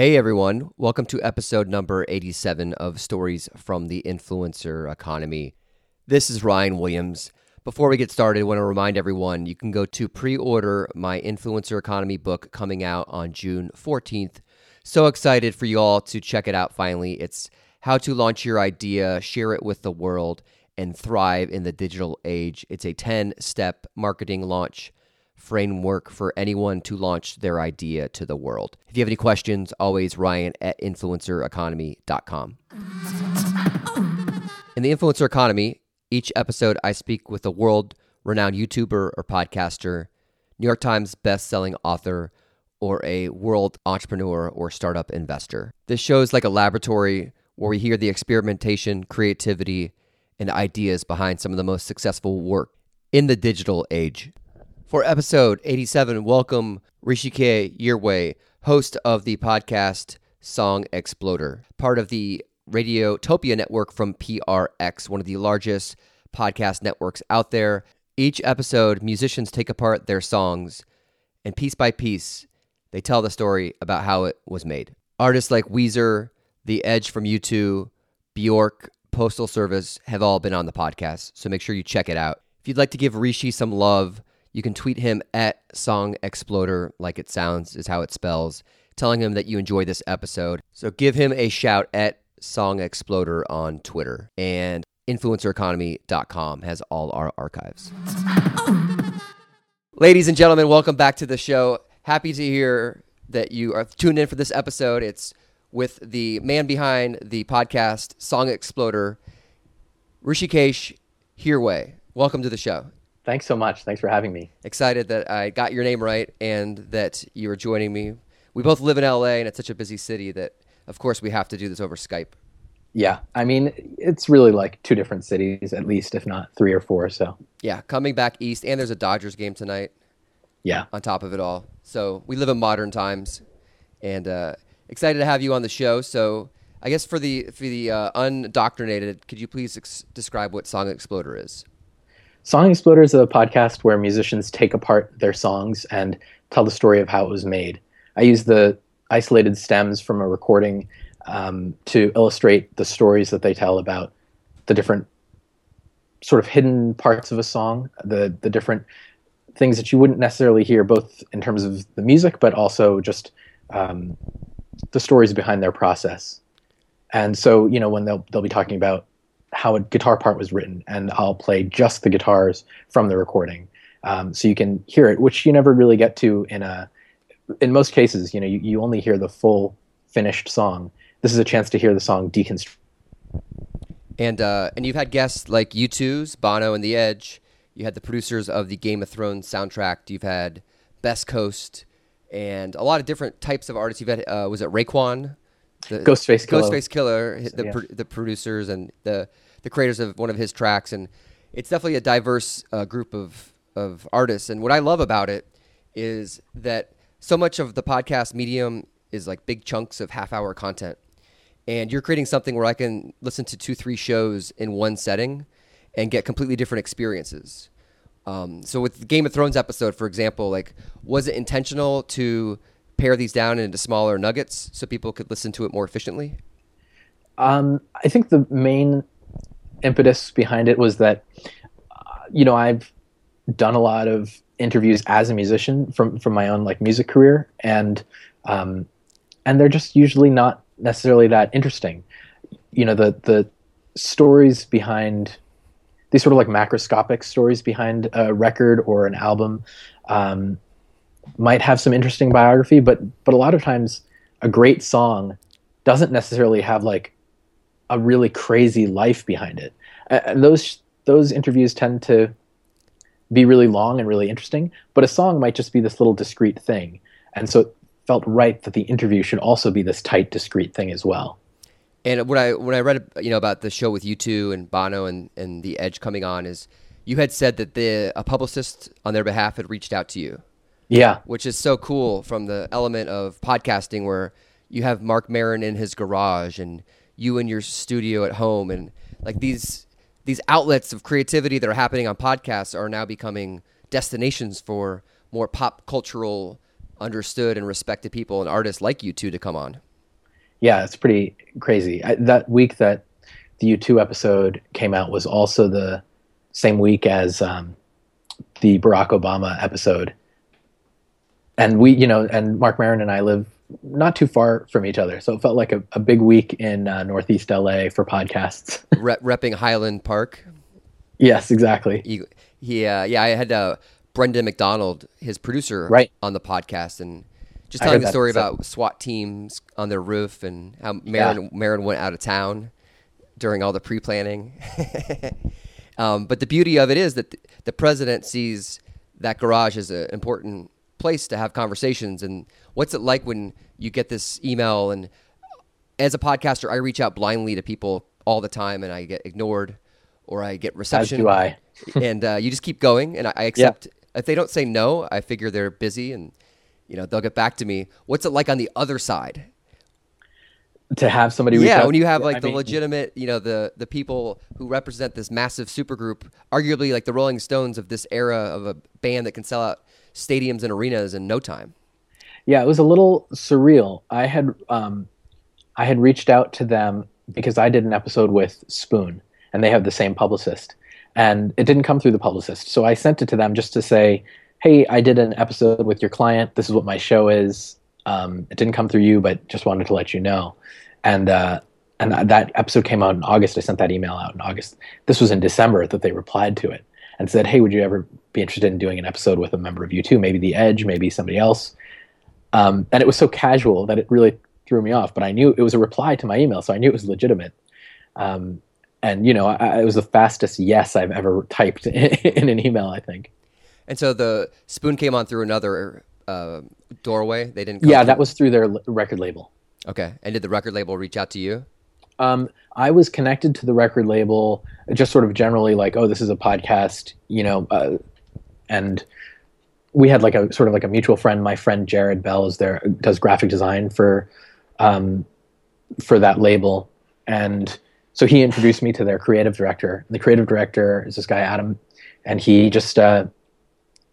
Hey everyone, welcome to episode number 87 of Stories from the Influencer Economy. This is Ryan Williams. Before we get started, I want to remind everyone you can go to pre order my Influencer Economy book coming out on June 14th. So excited for you all to check it out finally. It's how to launch your idea, share it with the world, and thrive in the digital age. It's a 10 step marketing launch framework for anyone to launch their idea to the world. If you have any questions, always Ryan at influencereconomy.com. In the influencer economy, each episode I speak with a world renowned YouTuber or podcaster, New York Times best-selling author, or a world entrepreneur or startup investor. This show is like a laboratory where we hear the experimentation, creativity, and ideas behind some of the most successful work in the digital age. For episode 87, welcome Hrishikesh Hirway, host of the podcast Song Exploder, part of the Radiotopia network from PRX, one of the largest podcast networks out there. Each episode, musicians take apart their songs, and piece by piece, they tell the story about how it was made. Artists like Weezer, The Edge from U2, Bjork, Postal Service have all been on the podcast, so make sure you check it out. If you'd like to give Rishi some love, you can tweet him at Song Exploder, like it sounds, is how it spells, telling him that you enjoy this episode. So give him a shout at Song Exploder on Twitter. And influencereconomy.com has all our archives. Ladies and gentlemen, welcome back to the show. Happy to hear that you are tuned in for this episode. It's with the man behind the podcast, Song Exploder, Hrishikesh Hirway. Welcome to the show. Thanks so much. Thanks for having me. Excited that I got your name right and that you are joining me. We both live in LA and it's such a busy city that, of course, we have to do this over Skype. Yeah, I mean, it's really like two different cities, at least, if not three or four. So, Yeah, coming back east, and there's a Dodgers game tonight yeah. on top of it all. So we live in modern times, and uh, excited to have you on the show. So I guess for the for the uh, undoctrinated, could you please ex- describe what Song Exploder is? Song Exploder is a podcast where musicians take apart their songs and tell the story of how it was made. I use the isolated stems from a recording um, to illustrate the stories that they tell about the different sort of hidden parts of a song, the the different things that you wouldn't necessarily hear, both in terms of the music, but also just um, the stories behind their process. And so, you know, when they'll they'll be talking about how a guitar part was written, and I'll play just the guitars from the recording, um, so you can hear it, which you never really get to in a. In most cases, you know, you, you only hear the full finished song. This is a chance to hear the song deconstruct. And uh, and you've had guests like U2's Bono and The Edge. You had the producers of the Game of Thrones soundtrack. You've had Best Coast and a lot of different types of artists. You've had uh, was it Raekwon, the Ghostface Killah. Ghostface Killah, the Yeah. pro- the producers and the the creators of one of his tracks, and it's definitely a diverse uh, group of of artists. And what I love about it is that so much of the podcast medium is like big chunks of half hour content, and you're creating something where I can listen to two three shows in one setting and get completely different experiences. Um, so with the Game of Thrones episode, for example, like was it intentional to pare these down into smaller nuggets so people could listen to it more efficiently? Um, I think the main impetus behind it was that, uh, you know, I've done a lot of interviews as a musician from from my own like music career, and um, and they're just usually not necessarily that interesting. You know, the the stories behind these sort of like macroscopic stories behind a record or an album um, might have some interesting biography, but but a lot of times a great song doesn't necessarily have like a really crazy life behind it. And those those interviews tend to be really long and really interesting, but a song might just be this little discrete thing. And so it felt right that the interview should also be this tight discrete thing as well. And when I when I read you know about the show with U2 and Bono and, and the Edge coming on is you had said that the a publicist on their behalf had reached out to you, Yeah. which is so cool from the element of podcasting where you have Marc Maron in his garage and you in your studio at home and like these these outlets of creativity that are happening on podcasts are now becoming destinations for more pop cultural understood and respected people and artists like U2 to come on. Yeah, it's pretty crazy. I, that week that the U2 episode came out was also the same week as um, the Barack Obama episode. And we, you know, and Marc Maron and I live not too far from each other. So it felt like a, a big week in uh, Northeast LA for podcasts. Re- repping Highland Park. Yes, exactly. He, he uh, yeah, I had uh, Brendan McDonald, his producer, right. on the podcast, and just telling the story about SWAT teams on their roof and how Maron, yeah. Maron went out of town during all the pre-planning. um, but the beauty of it is that the president sees that garage as an important place to have conversations. And what's it like when you get this email? And as a podcaster, I reach out blindly to people all the time, and I get ignored or I get reception. As do I. and uh, you just keep going, and I, I accept. Yeah. If they don't say no, I figure they're busy, and you know they'll get back to me. What's it like on the other side? To have somebody, yeah, out, when you have like I the mean, legitimate, you know, the the people who represent this massive supergroup, arguably like the Rolling Stones of this era of a band that can sell out stadiums and arenas in no time. Yeah, it was a little surreal. I had um, I had reached out to them because I did an episode with Spoon, and they have the same publicist. And it didn't come through the publicist. So I sent it to them just to say, hey, I did an episode with your client. This is what my show is. Um, it didn't come through you, but just wanted to let you know. And uh, and that episode came out in August. I sent that email out in August. This was in December that they replied to it and said, "Hey, would you ever be interested in doing an episode with a member of U2? Maybe The Edge, maybe somebody else." Um, and it was so casual that it really threw me off. But I knew it was a reply to my email, so I knew it was legitimate. Um, and you know, I, it was the fastest yes I've ever typed in, in, an email. I think. And so the spoon came on through another uh, doorway. They didn't. yeah, through. that was through their record label. Okay, and did the record label reach out to you? Um, I was connected to the record label just sort of generally, like, oh, this is a podcast, you know, uh, and we had like a sort of like a mutual friend. My friend Jared Bell is there, does graphic design for um, for that label, and so he introduced me to their creative director. The creative director is this guy Adam, and he just uh,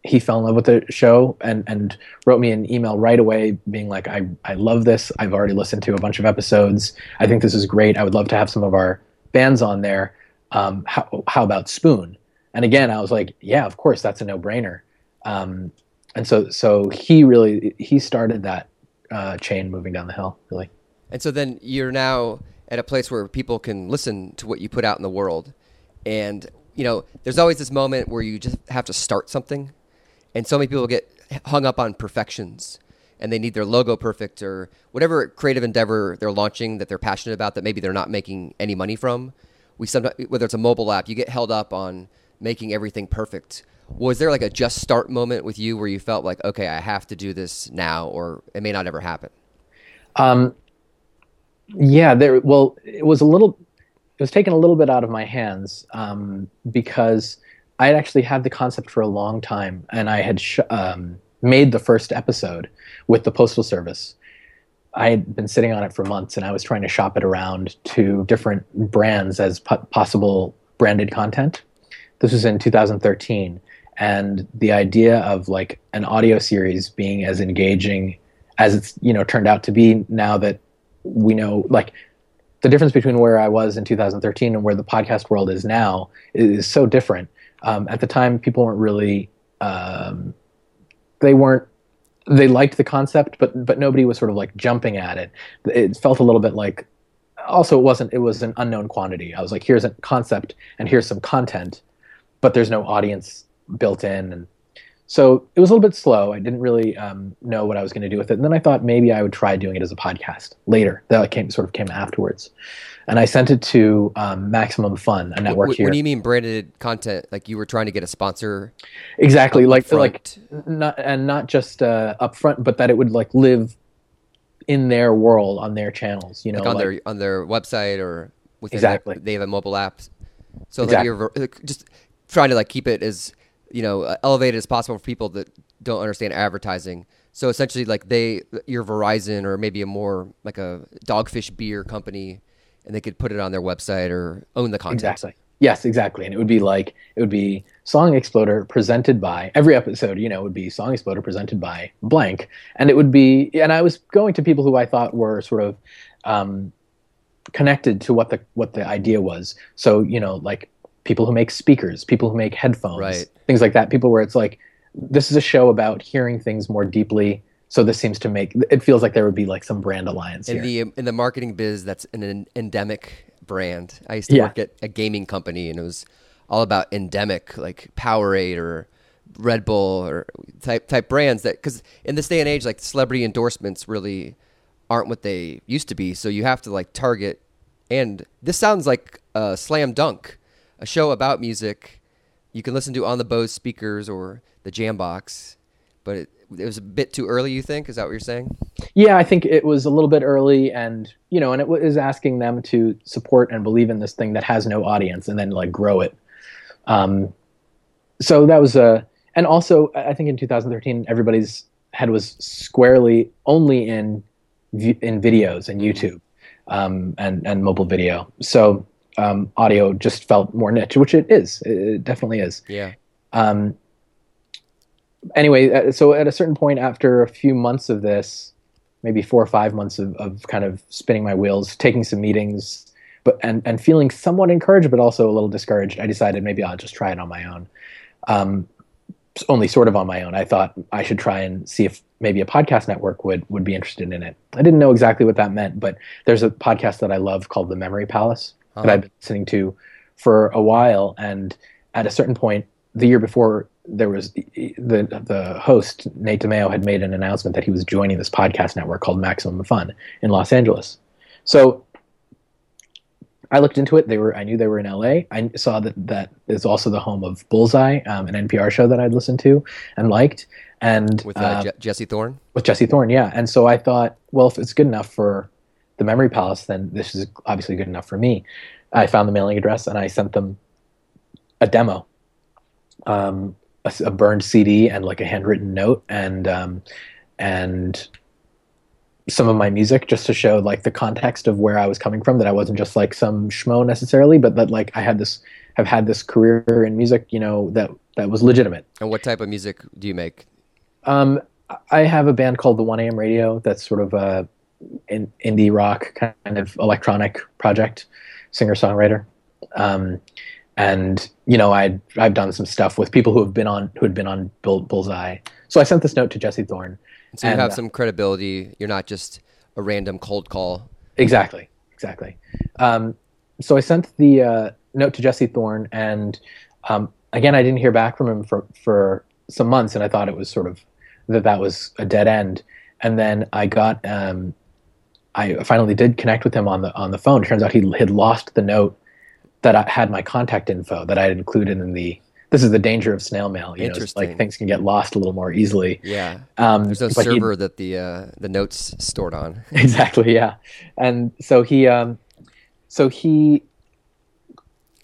he fell in love with the show and and wrote me an email right away, being like, "I I love this. I've already listened to a bunch of episodes. I think this is great. I would love to have some of our bands on there. Um, how how about Spoon?" And again, I was like, "Yeah, of course, that's a no brainer." Um, and so so he really he started that uh, chain moving down the hill, really. And so then you're now at a place where people can listen to what you put out in the world. And, you know, there's always this moment where you just have to start something. And so many people get hung up on perfections and they need their logo perfect or whatever creative endeavor they're launching that they're passionate about that maybe they're not making any money from. We sometimes, whether it's a mobile app, you get held up on making everything perfect. Was there like a just start moment with you where you felt like, okay, I have to do this now, or it may not ever happen? Um, yeah, there. Well, it was a little. It was taken a little bit out of my hands um, because I had actually had the concept for a long time, and I had sh- um, made the first episode with the postal service. I had been sitting on it for months, and I was trying to shop it around to different brands as po- possible branded content. This was in 2013, and the idea of like an audio series being as engaging as it's you know turned out to be now that we know like the difference between where I was in 2013 and where the podcast world is now is so different. Um, at the time, people weren't really um, they weren't they liked the concept, but but nobody was sort of like jumping at it. It felt a little bit like also it wasn't it was an unknown quantity. I was like, here's a concept and here's some content, but there's no audience built in and so it was a little bit slow. I didn't really um, know what I was going to do with it. And then I thought maybe I would try doing it as a podcast later. That came sort of came afterwards. And I sent it to um, Maximum Fun, a network what, here. What do you mean branded content? Like you were trying to get a sponsor? Exactly. Like front. like not and not just uh, upfront, but that it would like live in their world on their channels. You know, like on like, their on their website or within exactly. Their, they have a mobile app. So exactly. like you're just trying to like keep it as you know uh, elevated as possible for people that don't understand advertising. So essentially, like they, your Verizon or maybe a more like a dogfish beer company, and they could put it on their website or own the content. Exactly. Yes, exactly. And it would be like it would be Song Exploder presented by every episode, you know, would be Song Exploder presented by blank. And it would be and I was going to people who I thought were sort of um, connected to what the what the idea was. So, you know, like people who make speakers, people who make headphones, Right. things like that. People where it's like this is a show about hearing things more deeply. So this seems to make it feels like there would be like some brand alliance in here. the in the marketing biz that's an, endemic brand i used to Yeah. work at a gaming company and it was all about endemic like powerade or red bull or type type brands that because in this day and age like celebrity endorsements really aren't what they used to be so you have to like target and this sounds like a slam dunk a show about music you can listen to on the bose speakers or the jambox but it, it was a bit too early you think is that what you're saying Yeah, I think it was a little bit early, and you know, and it was asking them to support and believe in this thing that has no audience, and then like grow it. Um, so that was a, and also I think in 2013, everybody's head was squarely only in in videos and YouTube, um, and and mobile video. So um, audio just felt more niche, which it is. It, it definitely is. yeah Um, anyway, uh, so at a certain point, after a few months of this, maybe four or five months of, of kind of spinning my wheels, taking some meetings, but and and feeling somewhat encouraged, but also a little discouraged, I decided maybe I'll just try it on my own. Um, only sort of on my own. I thought I should try and see if maybe a podcast network would would be interested in it. I didn't know exactly what that meant, but there's a podcast that I love called The Memory Palace that Uh-huh. I've been listening to for a while, and at a certain point, the year before, there was the the host Nate DiMeo had made an announcement that he was joining this podcast network called Maximum Fun in Los Angeles. So I looked into it. They were I knew they were in LA. I saw that that is also the home of Bullseye, um, an NPR show that I'd listened to and liked, and with uh, uh, Je- Jesse Thorn. with Jesse Thorn, yeah. And so I thought, well, if it's good enough for the Memory Palace, then this is obviously good enough for me. I found the mailing address and I sent them a demo, um, a, a burned CD and like a handwritten note and um, and some of my music just to show like the context of where I was coming from. That I wasn't just like some schmo necessarily, but that like I had this have had this career in music, you know, that that was legitimate. And what type of music do you make? Um, I have a band called the One AM Radio. That's sort of a in, indie rock kind of electronic project, singer songwriter. Um, and you know, I I've done some stuff with people who have been on who had been on Bull, Bullseye. So I sent this note to Jesse Thorn. So you And, have uh, some credibility. You're not just a random cold call. Exactly, exactly. Um, so I sent the uh, note to Jesse Thorn, and um, again, I didn't hear back from him for for some months, and I thought it was sort of that that was a dead end. And then I got, um, I finally did connect with him on the on the phone. Turns out he had lost the note that I had my contact info that I had included in the. This is the danger of snail mail. You know, Interesting. like things can get lost a little more easily. Yeah. Um, There's no he- server that the uh, the notes stored on. exactly yeah and so he um so he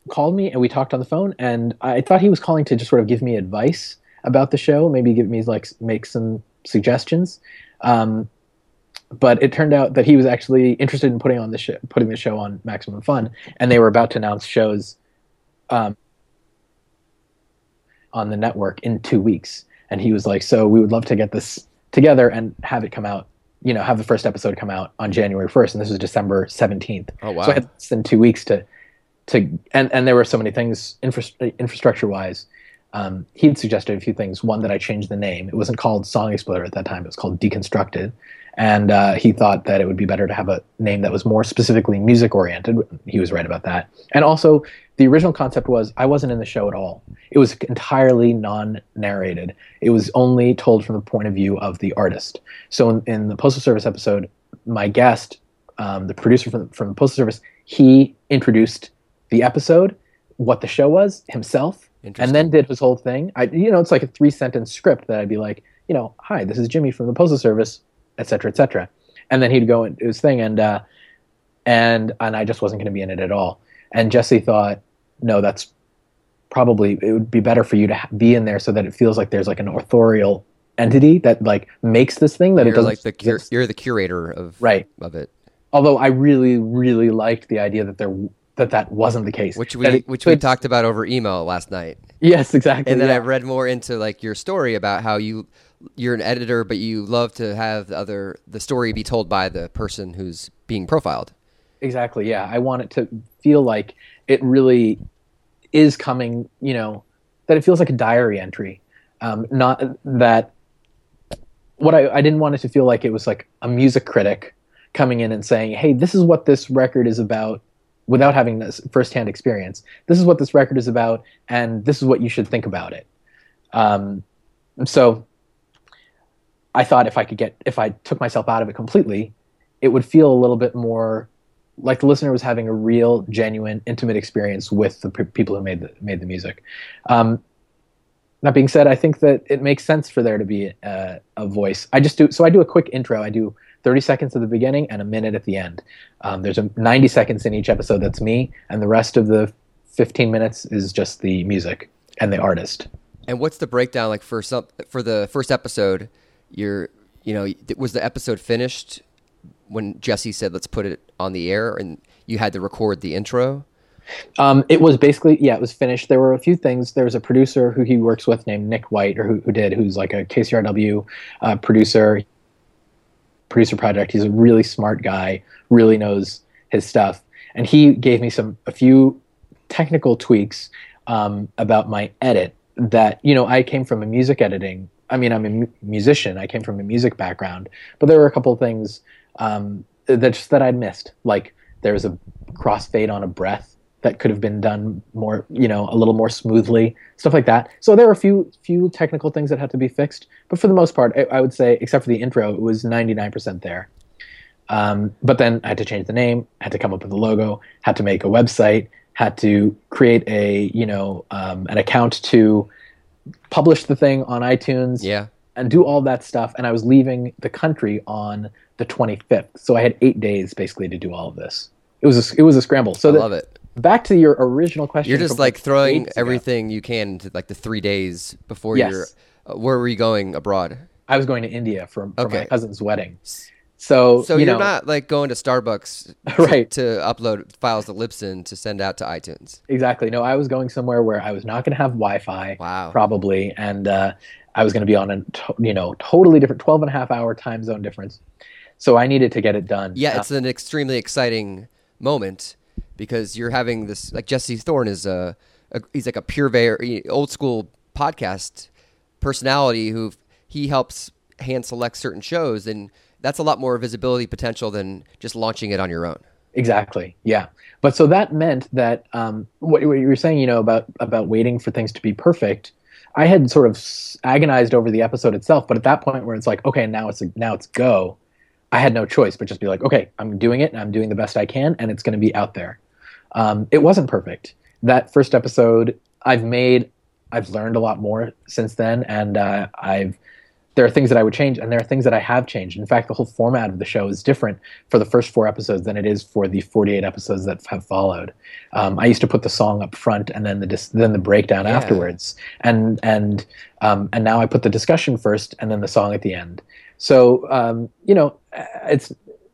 called me and we talked on the phone and i thought he was calling to just sort of give me advice about the show maybe give me like make some suggestions um but it turned out that he was actually interested in putting on the show, putting the show on Maximum Fun, and they were about to announce shows um, on the network in two weeks. And he was like, "So we would love to get this together and have it come out. You know, have the first episode come out on January first, and this was December seventeenth. Oh wow. So I had less than two weeks to to and and there were so many things infra- infrastructure wise. Um, he'd suggested a few things. One that I changed the name. It wasn't called Song Exploder at that time. It was called Deconstructed, and uh, he thought that it would be better to have a name that was more specifically music oriented. He was right about that. And also, the original concept was I wasn't in the show at all. It was entirely non narrated. It was only told from the point of view of the artist. So in, in the Postal Service episode, my guest, um, the producer from, from the Postal Service, he introduced the episode, what the show was himself, and then did his whole thing. I, you know, it's like a three sentence script that I'd be like, you know, hi, this is Jimmy from the Postal Service, et cetera, et cetera. And then he'd go and do his thing, and uh, and and I just wasn't going to be in it at all. And Jesse thought, no, that's probably it would be better for you to ha- be in there so that it feels like there's like an authorial entity that like makes this thing that it you're doesn't like the cur- you're the curator of right of it. although I really, really liked the idea that there that that wasn't the case. which we it which we talked about over email last night. Yes, exactly. And then yeah. I read more into like your story about how you you're an editor, but you love to have the other the story be told by the person who's being profiled. Exactly. Yeah, I want it to feel like it really is coming. You know, that it feels like a diary entry, um, not that. What I, I didn't want it to feel like it was like a music critic coming in and saying, "Hey, this is what this record is about," without having this firsthand experience. This is what this record is about, and this is what you should think about it. Um, so, I thought if I could get if I took myself out of it completely, it would feel a little bit more like the listener was having a real, genuine, intimate experience with the p- people who made the made the music. Um, that being said, I think that it makes sense for there to be a, a voice. I just do so. I do a quick intro. I do 30 seconds at the beginning and a minute at the end. Um, there's a 90 seconds in each episode that's me, and the rest of the 15 minutes is just the music and the artist. And what's the breakdown like for some for the first episode? You're you know was the episode finished when Jesse said let's put it on the air and you had to record the intro? Um, it was basically yeah, it was finished. There were a few things. There was a producer who he works with named Nick White, or who, who did, who's like a KCRW uh, producer, producer project. He's a really smart guy, really knows his stuff, and he gave me some a few technical tweaks um, about my edit. That you know, I came from a music editing. I mean, I'm a mu- musician. I came from a music background, but there were a couple things um, that just that I'd missed. Like there was a crossfade on a breath that could have been done more, you know, a little more smoothly, stuff like that. So there were a few few technical things that had to be fixed, but for the most part, I, I would say, except for the intro, it was 99% there. Um, but then I had to change the name, had to come up with a logo, had to make a website, had to create a, you know, um, an account to publish the thing on iTunes Yeah. and do all that stuff. And I was leaving the country on the 25th, so I had eight days basically to do all of this. It was a, it was a scramble. So I love it. Back to your original question. You're just like throwing days ago. everything you can into like the 3 days before Yes. you're uh, where were you going abroad? I was going to India for, for my cousin's wedding. So, So you you're know, not like going to Starbucks Right. to upload files to Libsyn to send out to iTunes. exactly. No, I was going somewhere where I was not going to have Wi-Fi, Wow. probably, and uh, I was going to be on a to- you know totally different 12 and a half hour time zone difference. So I needed to get it done. Yeah, Uh, it's an extremely exciting moment because you're having this like Jesse Thorn is a, a he's like a purveyor old school podcast personality who he helps hand select certain shows and that's a lot more visibility potential than just launching it on your own. Exactly. Yeah. But so that meant that um, what, what you were saying, you know, about about waiting for things to be perfect. I had sort of agonized over the episode itself, but at that point where it's like, okay, now it's now it's go. I had no choice but just be like, okay, I'm doing it, and I'm doing the best I can, and it's going to be out there. Um, it wasn't perfect. That first episode, I've made, I've learned a lot more since then, and uh, I've there are things that I would change, and there are things that I have changed. In fact, the whole format of the show is different for the first four episodes than it is for the 48 episodes that have followed. Um, I used to put the song up front and then the dis- then the breakdown Yeah. afterwards, and and um, and now I put the discussion first and then the song at the end. So um, you know, it's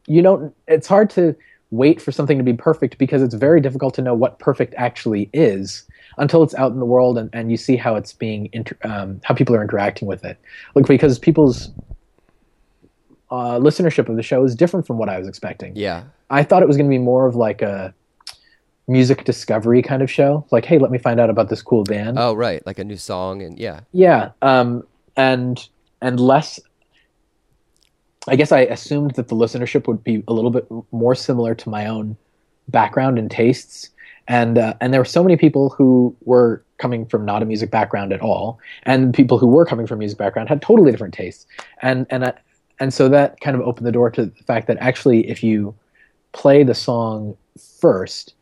you don't. It's hard to wait for something to be perfect because it's very difficult to know what perfect actually is until it's out in the world and, and you see how it's being inter- um, how people are interacting with it like because people's uh, listenership of the show is different from what i was expecting Yeah. i thought it was going to be more of like a music discovery kind of show like hey let me find out about this cool band Oh, right, like a new song and yeah. yeah um, and and less i guess i assumed that the listenership would be a little bit more similar to my own background and tastes. And uh, and there were so many people who were coming from not a music background at all. And people who were coming from music background had totally different tastes. And and uh, and so that kind of opened the door to the fact that actually if you play the song first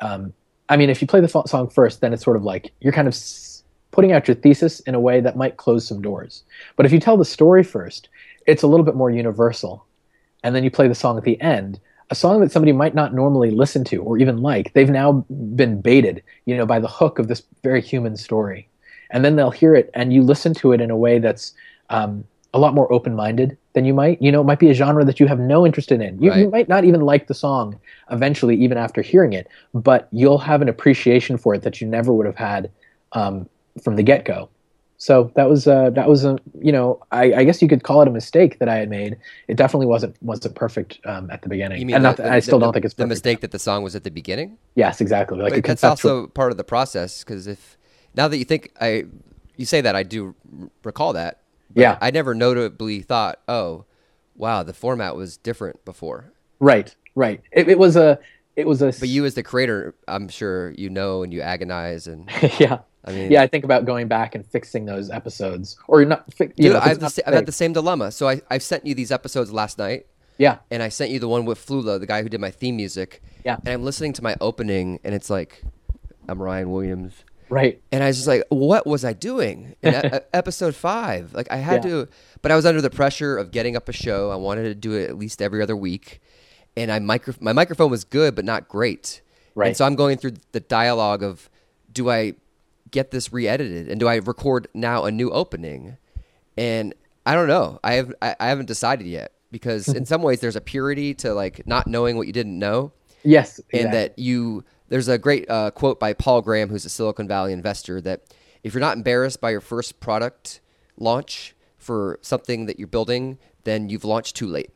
um, i mean if you play the fo- song first then it's sort of like you're kind of s- putting out your thesis in a way that might close some doors. But if you tell the story first it's a little bit more universal and then you play the song at the end a song that somebody might not normally listen to or even like they've now been baited you know by the hook of this very human story and then they'll hear it and you listen to it in a way that's um, a lot more open-minded than you might, you know, it might be a genre that you have no interest in. You, you might not even like the song eventually, even after hearing it, but you'll have an appreciation for it that you never would have had um, from the get go. So that was uh, that was a you know I, I guess you could call it a mistake that I had made. It definitely wasn't wasn't perfect um, at the beginning, You mean and the- not the- I still the- don't think it's the mistake that the song was at the beginning? Yes, exactly. Like But that's conceptual. also part of the process because if now that you think I, you say that I do recall that. Yeah. I never notably thought, oh, wow, the format was different before. right, right. It, it was a it was a But you, as the creator, I'm sure you know and you agonize and yeah I mean, yeah. I think about going back and fixing those episodes, or not. You Dude, know, I've, the, not I've had the same dilemma. So I, I've sent you these episodes last night, yeah and I sent you the one with Flula, the guy who did my theme music. Yeah. And I'm listening to my opening, and it's like, I'm Ryan Williams. right And I was just like, what was I doing in e- episode five? Like, I had Yeah. to, but I was under the pressure of getting up a show. I wanted to do it at least every other week. And I micro- my microphone was good, but not great. Right. And so I'm going through the dialogue of, do I get this re-edited and do I record now a new opening? And I don't know. I have I, I haven't decided yet because in some ways there's a purity to like not knowing what you didn't know yes and that you there's a great uh, quote by Paul Graham, who's a Silicon Valley investor, that if you're not embarrassed by your first product launch for something that you're building, then you've launched too late.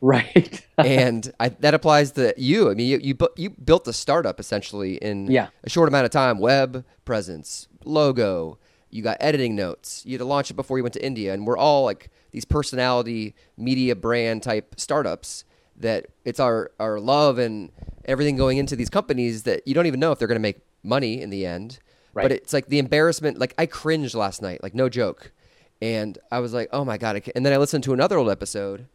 Right and I, that applies to you. I mean, you you, you built a startup essentially in Yeah. a short amount of time. Web presence, logo. You got editing notes. You had to launch it before you went to India, and we're all like these personality media brand type startups that it's our our love and everything going into these companies that you don't even know if they're going to make money in the end. Right. But it's like the embarrassment. Like I cringed last night, like no joke, and I was like, oh my god. I. And then I listened to another old episode,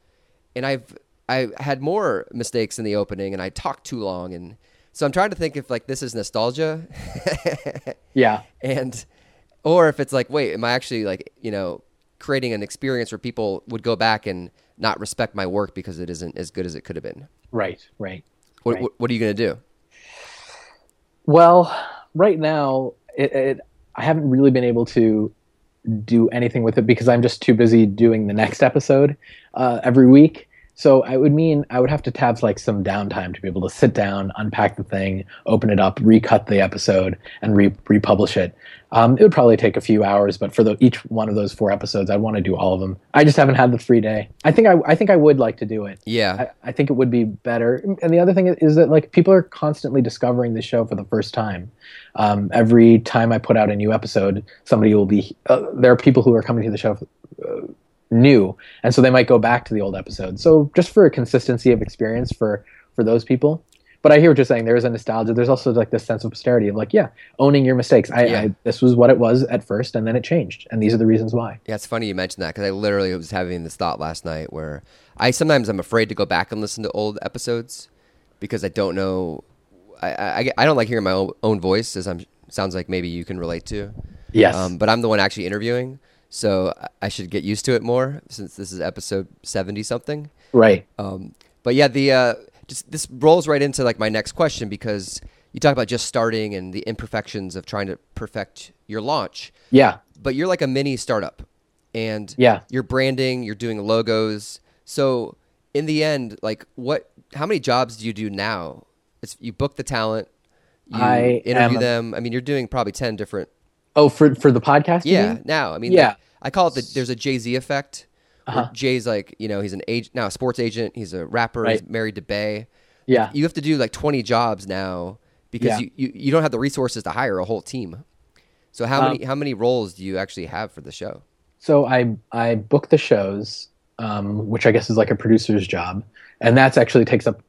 and I've I had more mistakes in the opening, and I talked too long, and so I'm trying to think if like this is nostalgia, yeah and or if it's like, wait, am I actually like you know creating an experience where people would go back and not respect my work because it isn't as good as it could have been? right right What, Right. what, what are you gonna do? Well, right now, it, it, I haven't really been able to do anything with it because I'm just too busy doing the next episode uh, every week. So I would mean I would have to have like some downtime to be able to sit down, unpack the thing, open it up, recut the episode, and re- republish it. Um, it would probably take a few hours, but for the, each one of those four episodes, I'd want to do all of them. I just haven't had the free day. I think I, I think I would like to do it. Yeah, I, I think it would be better. And the other thing is that like people are constantly discovering the show for the first time. Um, every time I put out a new episode, somebody will be. Uh, there are people who are coming to the show uh, new, and so they might go back to the old episode. So just for a consistency of experience for for those people. But I hear what you're saying. There is a nostalgia. There's also like this sense of posterity of like, yeah, owning your mistakes. I, Yeah. I this was what it was at first, and then it changed, and these are the reasons why. Yeah, it's funny you mentioned that because I literally was having this thought last night where I sometimes I'm afraid to go back and listen to old episodes because I don't know. I I, I don't like hearing my own, own voice, as I'm sounds like maybe you can relate to. Yes. Um, but I'm the one actually interviewing, so I- should get used to it more since this is episode seventy something. right. Um, but yeah, the uh, just this rolls right into like my next question because you talk about just starting and the imperfections of trying to perfect your launch Yeah. but you're like a mini startup and Yeah. you're branding you're doing logos so in the end like what how many jobs do you do now it's you book the talent you I interview a- them i mean you're doing probably 10 different Oh, for for the podcast. yeah now i mean Yeah. like, i call it the there's a jay-z effect Uh-huh. jay's like you know he's an agent now a sports agent he's a rapper he's married to Bey Yeah. you have to do like 20 jobs now because Yeah. you, you, you don't have the resources to hire a whole team so how Um, many how many roles do you actually have for the show So I I book the shows, um, which I guess is like a producer's job, and that's actually takes up.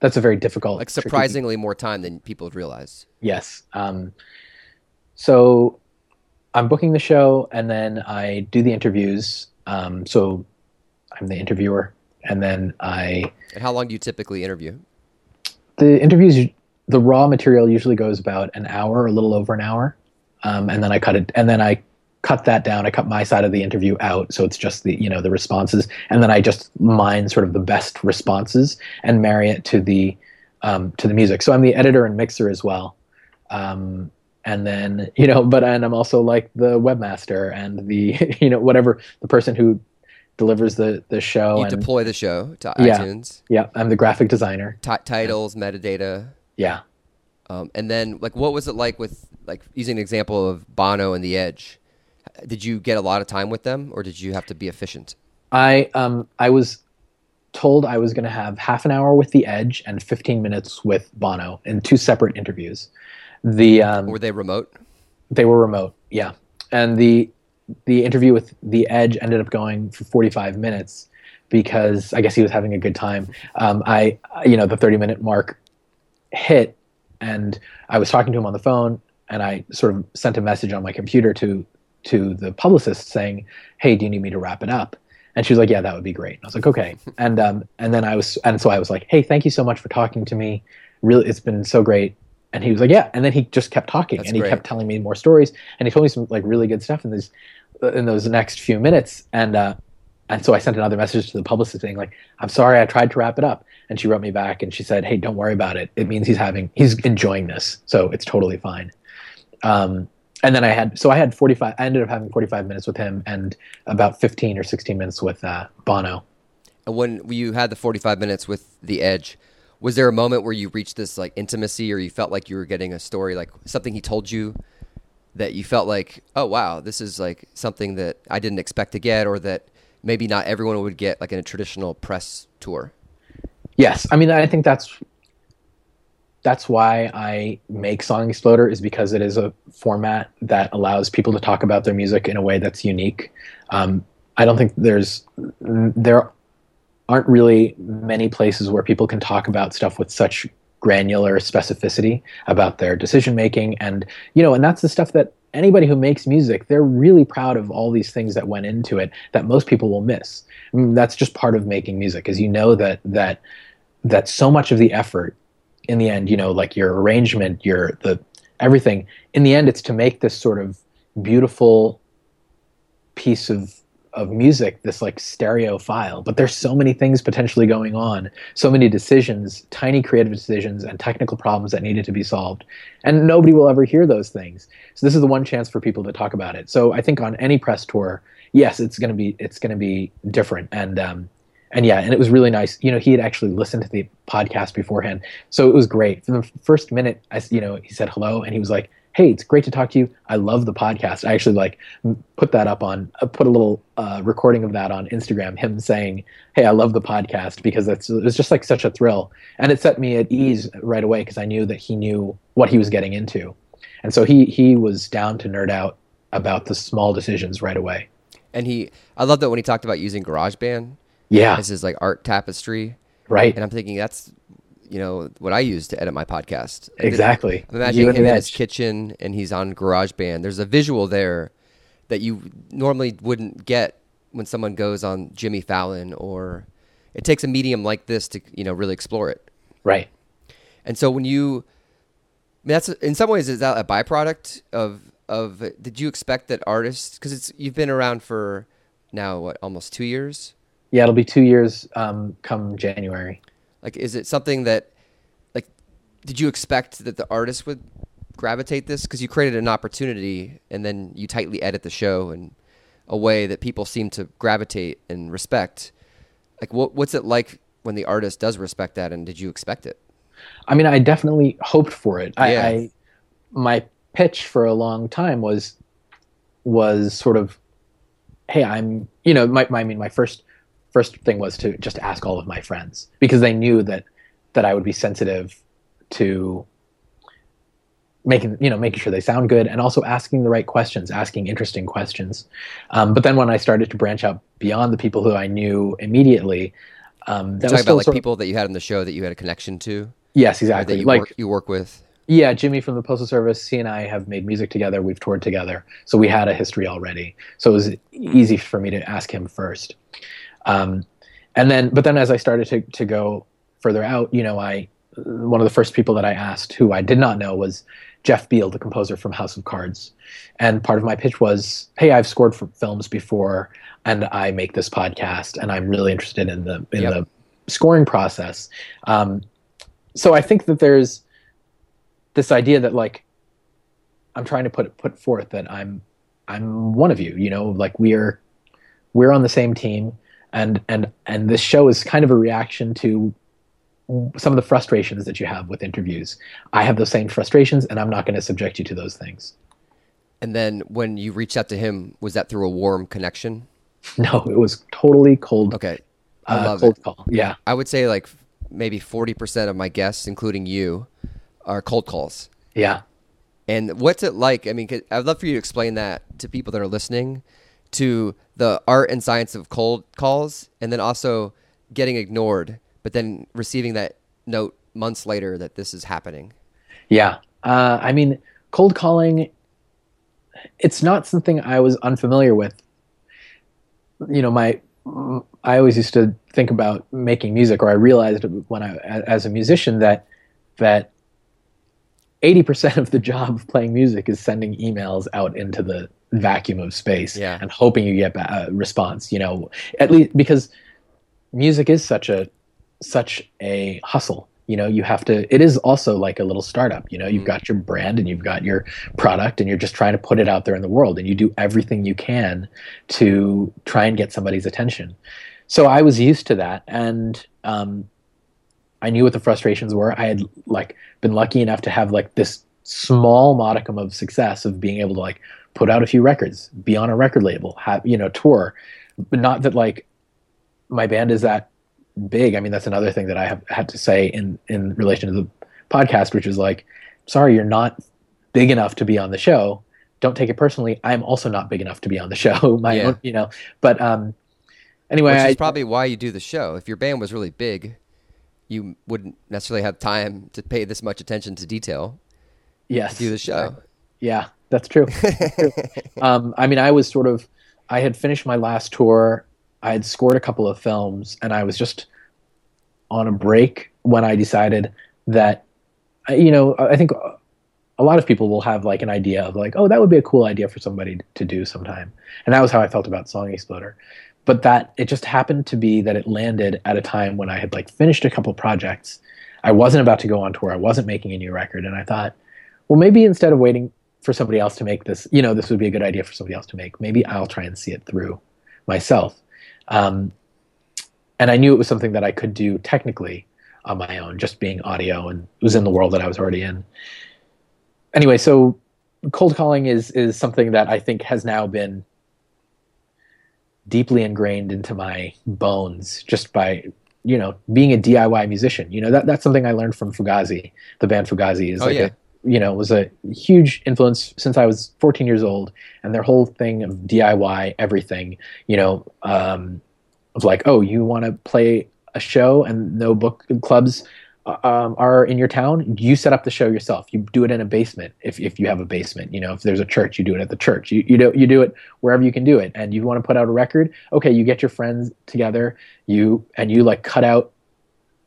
That's a very difficult, like surprisingly more time than people would realize. Yes. Um, so I'm booking the show, and then I do the interviews. Um, so I'm the interviewer, and then I And how long do you typically interview? the interviews. The raw material usually goes about an hour, a little over an hour, um, and then I cut it, and then I cut that down. I cut my side of the interview out, so it's just the you know the responses, and then I just mine sort of the best responses and marry it to the um, to the music. So I'm the editor and mixer as well, um, and then you know, but and I'm also like the webmaster and the you know whatever the person who delivers the the show. You and, deploy the show to Yeah. iTunes. yeah, I'm the graphic designer. Ti titles, metadata, Yeah. um, and then like what was it like with like using an example of Bono and The Edge? Did you get a lot of time with them, or did you have to be efficient? I um I was told I was going to have half an hour with the Edge and 15 minutes with Bono in two separate interviews. The um, Were they remote? they were remote, yeah, and the the interview with the Edge ended up going for 45 minutes because I guess he was having a good time. Um, I you know the 30 minute mark hit, and I was talking to him on the phone, and I sort of sent a message on my computer to to the publicist saying, "Hey, do you need me to wrap it up?" And she was like, "Yeah, that would be great." And I was like, "Okay." and um, and then I was, and so I was like, "Hey, thank you so much for talking to me. Really, it's been so great." And he was like, "Yeah." And then he just kept talking, That's and he great. kept telling me more stories, and he told me some like really good stuff in these in those next few minutes. And uh, and so I sent another message to the publicist saying like, "I'm sorry, I tried to wrap it up." And she wrote me back, and she said, "Hey, don't worry about it. It means he's having he's enjoying this, so it's totally fine." Um, and then I had so I had 45. I ended up having 45 minutes with him and about 15 or 16 minutes with uh, Bono. And when you had the 45 minutes with The Edge, was there a moment where you reached this like intimacy or you felt like you were getting a story, like something he told you that you felt like, oh, wow, this is like something that I didn't expect to get or that maybe not everyone would get like in a traditional press tour? Yes, I mean I think that's that's why I make Song Exploder is because it is a format that allows people to talk about their music in a way that's unique. Um, I don't think there's there aren't really many places where people can talk about stuff with such granular specificity about their decision making and you know and that's the stuff that anybody who makes music they're really proud of all these things that went into it that most people will miss. I mean, that's just part of making music is you know that that that so much of the effort in the end you know like your arrangement your the everything in the end it's to make this sort of beautiful piece of of music this like stereo file but there's so many things potentially going on so many decisions tiny creative decisions and technical problems that needed to be solved. And nobody will ever hear those things. So this is the one chance for people to talk about it. So i think on any press tour yes it's to be it's to be different. And um and yeah and it was really nice. You know he had actually listened to the podcast beforehand. So it was great. From the first minute i you know he said hello and he was like hey it's great to talk to you. I love the podcast. I actually like put that up on uh, put a little uh, recording of that on instagram him saying hey i love the podcast because it's it was just like such a thrill. And it set me at ease right away because i knew that he knew what he was getting into. And so he he was down to nerd out about the small decisions right away. And he, I love that when he talked about using GarageBand yeah. This is like art tapestry. right. And I'm thinking that's, you know, what I use to edit my podcast. Exactly I'm imagining him in his kitchen and he's on GarageBand. There's a visual there that you normally wouldn't get when someone goes on Jimmy Fallon or it takes a medium like this to, you know, really explore it. right And so when you, I mean, that's in some ways is that a byproduct of of did you expect that artists because it's you've been around for now what almost two years Yeah, it'll be two years um, come January. Like is it something that like did you expect that the artist would gravitate this because you created an opportunity and then you tightly edit the show in a way that people seem to gravitate and respect like what what's it like when the artist does respect that and did you expect it I mean, I definitely hoped for it. I, Yeah. I my pitch for a long time was was sort of, hey, I'm you know, my, my I mean, my first first thing was to just ask all of my friends because they knew that that I would be sensitive to making you know making sure they sound good and also asking the right questions asking interesting questions. Um, but then when i started to branch out beyond the people who i knew immediately um, that You're talking was still about like sort of- people that you had on the show that you had a connection to? Yes exactly that you like work, you work with? Yeah jimmy from the postal service he and i have made music together. We've toured together. So we had a history already. So it was easy for me to ask him first um, and then but then as i started to, to go further out you know i one of the first people that i asked who i did not know was jeff beal the composer from house of cards. And part of my pitch was hey i've scored for films before and i make this podcast and i'm really interested in the in Yep. the scoring process. Um, so i think that there's this idea that like i'm trying to put put forth that i'm i'm one of you you know like we're we're on the same team and and and this show is kind of a reaction to some of the frustrations that you have with interviews. I have those same frustrations, and I'm not going to subject you to those things. And then when you reached out to him, was that through a warm connection? No, it was totally cold. Okay, I uh, love cold it. call. Yeah, I would say like maybe forty percent of my guests, including you, are cold calls. yeah. And what's it like? I mean, I'd love for you to explain that to people that are listening to the art and science of cold calls, and then also getting ignored, but then receiving that note months later that this is happening. Yeah. Uh, I mean, cold calling, it's not something I was unfamiliar with. You know, my, I always used to think about making music, or I realized when I, as a musician, that, that 80% of the job of playing music is sending emails out into the vacuum of space Yeah. and hoping you get a response, you know, at least because music is such a, such a hustle you know you have to it is also like a little startup you know you've Mhm. got your brand and you've got your product and you're just trying to put it out there in the world and you do everything you can to try and get somebody's attention so i was used to that and um, i knew what the frustrations were i had like been lucky enough to have like this small modicum of success of being able to like put out a few records be on a record label have you know tour but not that like my band is that big. I mean, that's another thing that I have had to say in in relation to the podcast, which is like, sorry, you're not big enough to be on the show. Don't take it personally. I'm also not big enough to be on the show. My Yeah. own, you know. But um, anyway, Which I, is probably why you do the show. If your band was really big, you wouldn't necessarily have time to pay this much attention to detail yes, to do the show. Yeah, that's true. That's true. um, I mean, I was sort of, I had finished my last tour. I had scored a couple of films, and I was just on a break when I decided that, you know, I think a lot of people will have like an idea of like, oh, that would be a cool idea for somebody to do sometime, and that was how I felt about Song Exploder. But that it just happened to be that it landed at a time when I had like finished a couple projects. I wasn't about to go on tour. I wasn't making a new record, and I thought, well, maybe instead of waiting for somebody else to make this, you know, this would be a good idea for somebody else to make. Maybe I'll try and see it through myself. Um, and I knew it was something that I could do technically on my own, just being audio and it was in the world that I was already in. Anyway, so cold calling is is something that I think has now been deeply ingrained into my bones just by you know being a DIY musician. You know that that's something I learned from Fugazi. The band Fugazi is Oh, like yeah. a you know was a huge influence since I was 14 years old, and their whole thing of DIY everything. You know, um, of like, oh, you want to play a show and no book clubs uh, um, are in your town, you set up the show yourself. You do it in a basement if, if you have a basement. You know, if there's a church, you do it at the church. You you do you do it wherever you can do it. And you want to put out a record, okay, you get your friends together, you and you like cut out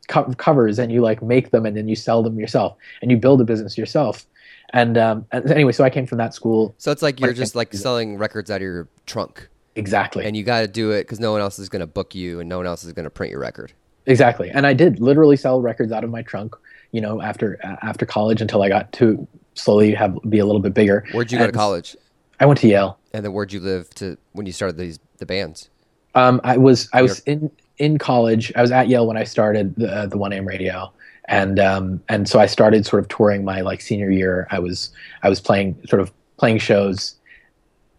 co- covers and you like make them and then you sell them yourself and you build a business yourself. And, um, and anyway, so I came from that school So it's like you're just like selling records out of your trunk, exactly. and you got to do it because no one else is going to book you, and no one else is going to print your record. Exactly, and I did literally sell records out of my trunk. You know, after uh, after college, until I got to slowly have be a little bit bigger. Where'd you go to college? I went to Yale. And then where'd you live to when you started these the bands? Um, I was I was in in college. I was at Yale when I started the uh, the One AM Radio, and um, and so I started sort of touring my like senior year. I was I was playing sort of playing shows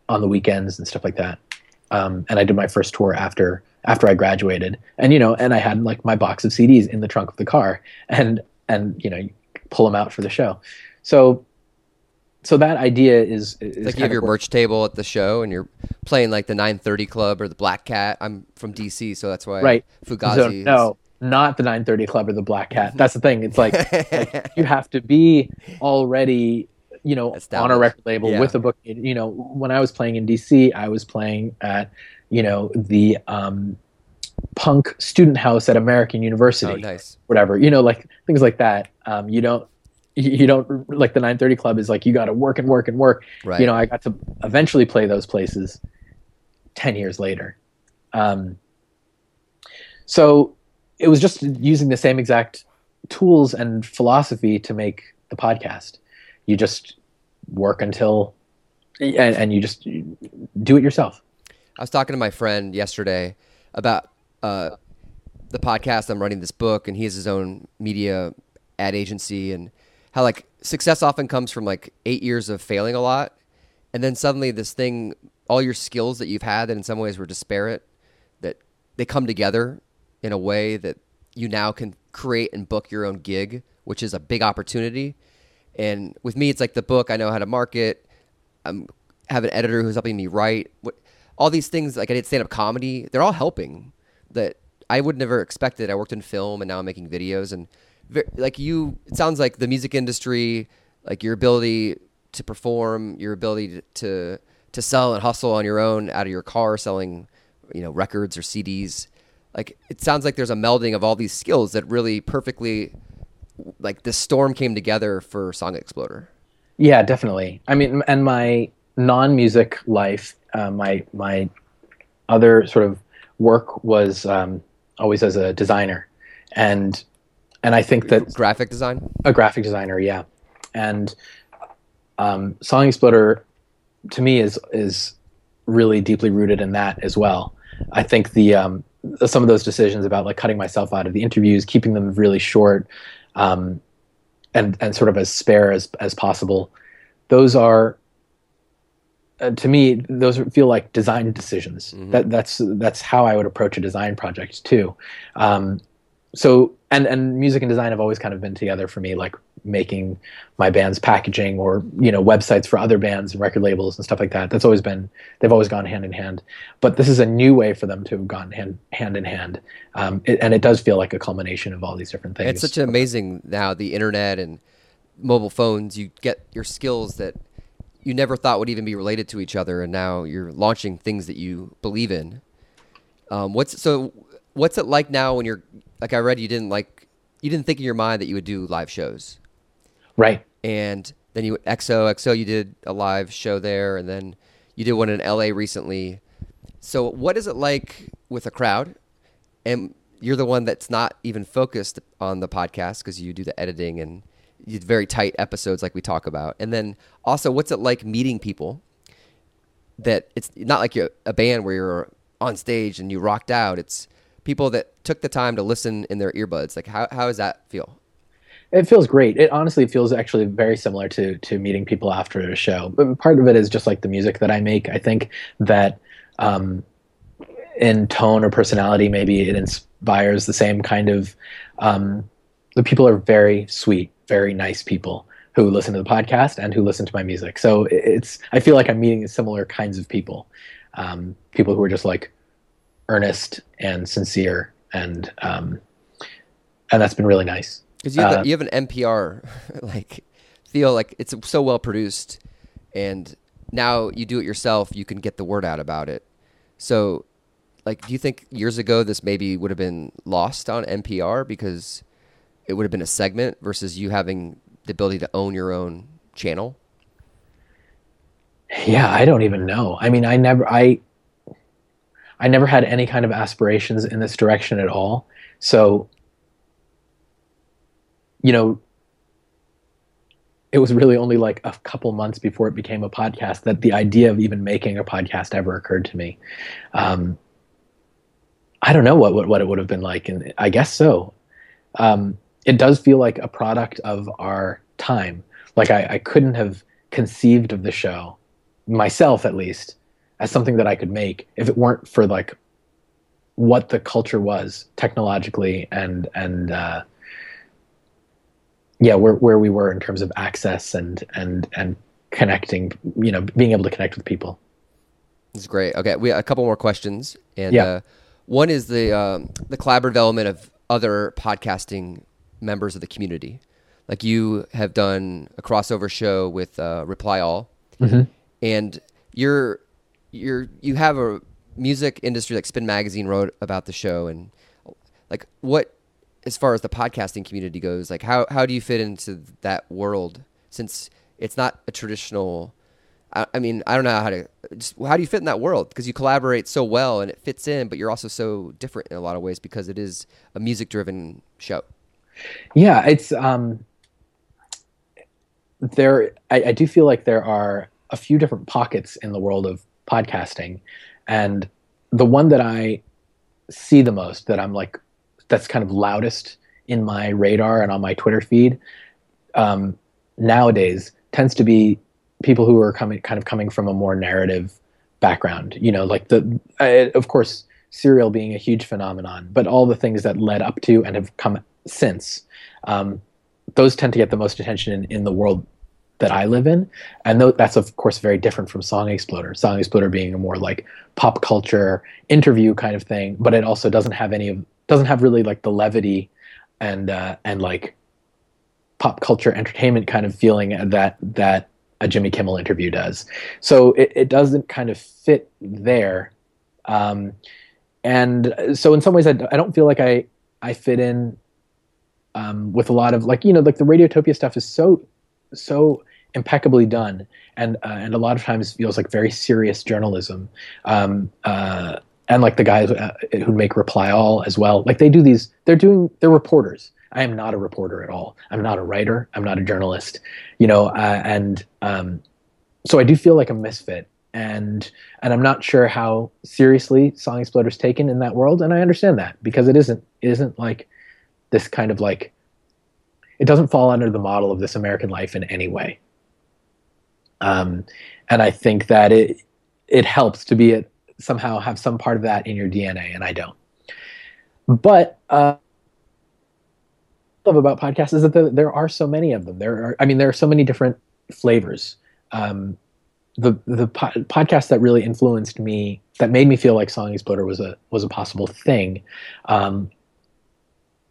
on the weekends and stuff like that. Um, and I did my first tour after after I graduated, and you know, and I had like my box of CDs in the trunk of the car, and and you know, pull them out for the show. So so that idea is, is like you have your what- merch table at the show, and you're playing like the 930 Club or the Black Cat. I'm from DC, so that's why Right. Fugazi. So, is- no, not the 930 Club or the Black Cat. That's the thing. It's like, like you have to be already, you know, on a record label Yeah. with a book. You know, when I was playing in DC, I was playing at, you know, the um, punk student house at American University, oh, nice. whatever. You know, like things like that. Um, you don't. You don't like the 930 Club is like you got to work and work and work. Right. You know, I got to eventually play those places 10 years later. Um, so it was just using the same exact tools and philosophy to make the podcast. You just work until, and, and you just do it yourself. I was talking to my friend yesterday about uh, the podcast. I'm writing this book, and he has his own media ad agency, and how like success often comes from like eight years of failing a lot, and then suddenly this thing, all your skills that you've had that in some ways were disparate, that they come together in a way that you now can create and book your own gig, which is a big opportunity. And with me, it's like the book. I know how to market. I have an editor who's helping me write. All these things, like I did stand up comedy, they're all helping. That I would never expected. I worked in film, and now I'm making videos. And like you, it sounds like the music industry, like your ability to perform, your ability to, to sell and hustle on your own out of your car, selling, you know, records or CDs. Like it sounds like there's a melding of all these skills that really perfectly, like the storm came together for Song Exploder. Yeah, definitely. I mean, and my non-music life, uh, my my other sort of work was um, always as a designer, and and I think that graphic design, a graphic designer, yeah, and um, Song Exploder to me is is really deeply rooted in that as well. I think the um, some of those decisions about like cutting myself out of the interviews, keeping them really short, um, and and sort of as spare as as possible, those are uh, to me those feel like design decisions. Mm-hmm. That that's that's how I would approach a design project too. Um, so and and music and design have always kind of been together for me like making my band's packaging or you know websites for other bands and record labels and stuff like that. That's always been they've always gone hand in hand. But this is a new way for them to have gone hand hand in hand. Um, it, and it does feel like a culmination of all these different things. It's such an amazing now the internet and mobile phones you get your skills that you never thought would even be related to each other and now you're launching things that you believe in. Um, what's so what's it like now when you're like I read you didn't like you didn't think in your mind that you would do live shows, right? And then you XOXO you did a live show there, and then you did one in LA recently. So what is it like with a crowd? And you're the one that's not even focused on the podcast because you do the editing and you very tight episodes like we talk about. And then also, what's it like meeting people? That it's not like you're a band where you're on stage and you rocked out. It's people that took the time to listen in their earbuds. Like, how, how does that feel? It feels great. It honestly feels actually very similar to to meeting people after a show. But part of it is just like the music that I make. I think that um, in tone or personality, maybe it inspires the same kind of. Um, the people are very sweet, very nice people who listen to the podcast and who listen to my music. So it's I feel like I'm meeting similar kinds of people, um, people who are just like earnest and sincere, and um, and that's been really nice. Because you, uh, you have an NPR like feel like it's so well produced, and now you do it yourself. You can get the word out about it. So, like, do you think years ago this maybe would have been lost on NPR because it would have been a segment versus you having the ability to own your own channel? Yeah, I don't even know. I mean, I never, I, I never had any kind of aspirations in this direction at all. So, you know, it was really only like a couple months before it became a podcast that the idea of even making a podcast ever occurred to me. Um, I don't know what, what, what it would have been like, and I guess so. Um, it does feel like a product of our time. Like I, I couldn't have conceived of the show myself, at least, as something that I could make if it weren't for like what the culture was technologically and and uh, yeah where where we were in terms of access and and and connecting you know being able to connect with people. It's great. Okay, we a couple more questions and yeah. Uh, one is the uh, the collaborative element of other podcasting members of the community. Like you have done a crossover show with uh, Reply All, mm-hmm. and you're you're you have a music industry like Spin Magazine wrote about the show and like what as far as the podcasting community goes, like how how do you fit into that world since it's not a traditional I, I mean, I don't know how to just how do you fit in that world because you collaborate so well and it fits in, but you're also so different in a lot of ways because it is a music driven show. Yeah, it's um there I, I do feel like there are a few different pockets in the world of podcasting. And the one that I see the most that I'm like that's kind of loudest in my radar and on my Twitter feed um, nowadays tends to be people who are coming kind of coming from a more narrative background. You know, like the uh, of course serial being a huge phenomenon, but all the things that led up to and have come since. Um, those tend to get the most attention in, in the world that I live in, and th- that's of course very different from Song Exploder. Song Exploder being a more like pop culture interview kind of thing, but it also doesn't have any of doesn't have really like the levity and uh, and like pop culture entertainment kind of feeling that that a Jimmy Kimmel interview does. So it, it doesn't kind of fit there. Um, and so in some ways, I, I don't feel like I I fit in um, with a lot of like you know like the Radiotopia stuff is so so impeccably done. And uh, and a lot of times feels like very serious journalism. Um, uh, and like the guys uh, who make reply all as well. Like they do these they're doing they're reporters. I am not a reporter at all. I'm not a writer. I'm not a journalist you know uh, and um, so i do feel like a misfit. And and i'm not sure how seriously song exploder's taken in that world. And i understand that because it isn't it isn't like this kind of like it doesn't fall under the model of this american life in any way um, and i think that it it helps to be it somehow have some part of that in your dna and i don't. But uh love about podcasts is that the, there are so many of them. There are i mean there are so many different flavors. Um, the the po- podcast that really influenced me that made me feel like song exploder was a was a possible thing um,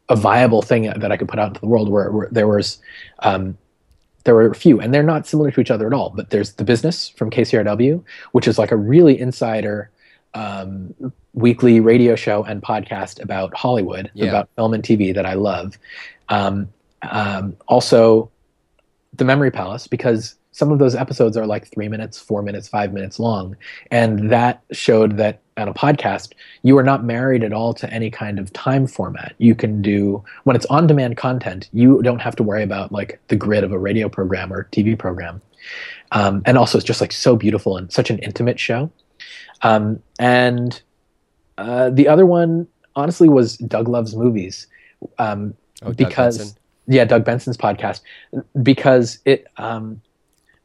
a viable thing that i could put out into the world where, where there was um, there were a few and they're not similar to each other at all but there's the business from kcrw which is like a really insider um, weekly radio show and podcast about hollywood Yeah. about film and tv that i love um, um, also the memory palace because some of those episodes are like three minutes four minutes five minutes long. And that showed that on a podcast you are not married at all to any kind of time format. You can do when it's on demand content you don't have to worry about like the grid of a radio program or tv program. Um, and also it's just like so beautiful and such an intimate show. Um, and uh, the other one honestly was doug loves movies. Um, Oh, because Benson. yeah doug benson's podcast. Because it um,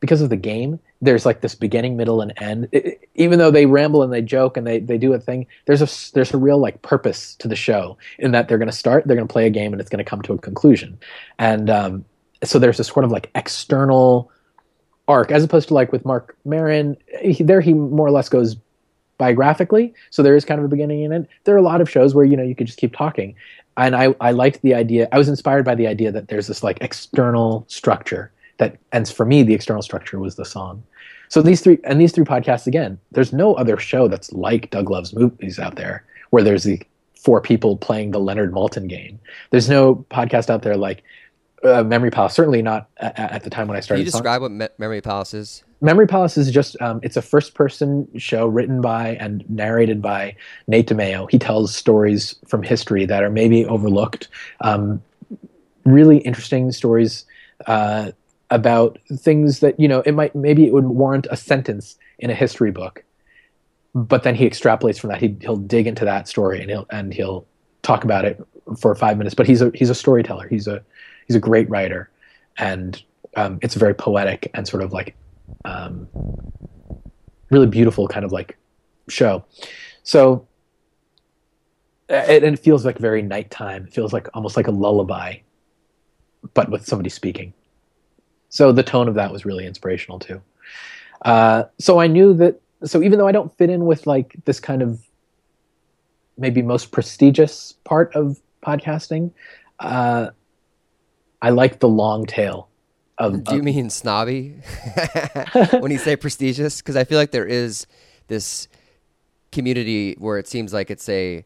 because of the game there's like this beginning middle and end. I- I- even though they ramble and they joke and they, they do a thing there's a there's a real like purpose to the show in that they're going to start they're going to play a game and it's going to come to a conclusion. And um, so there's this sort of like external arc as opposed to like with mark Maron, he, there he more or less goes biographically so there is kind of a beginning and end. There are a lot of shows where you know you could just keep talking. And I, I liked the idea i was inspired by the idea that there's this like external structure that and for me the external structure was the song so these three and these three podcasts again there's no other show that's like doug loves movies out there where there's the four people playing the leonard maltin game there's no podcast out there like uh, memory palace certainly not at, at the time when i Can started you Song- describe what Me- Memory Palace is? Memory Palace is just um, it's a first person show written by and narrated by Nate DiMeo. He tells stories from history that are maybe overlooked. Um, really interesting stories uh, about things that you know it might maybe it would warrant a sentence in a history book, but then he extrapolates from that. He, he'll dig into that story and he'll and he'll talk about it for five minutes. But he's a he's a storyteller. He's a he's a great writer, and um, it's a very poetic and sort of like um, really beautiful kind of like show. So it, and it feels like very nighttime. It feels like almost like a lullaby, but with somebody speaking. So the tone of that was really inspirational too. Uh, so I knew that. So even though I don't fit in with like this kind of maybe most prestigious part of podcasting, uh, I like the long tail. Of, Do you of- mean snobby when you say prestigious? Because I feel like there is this community where it seems like it's a.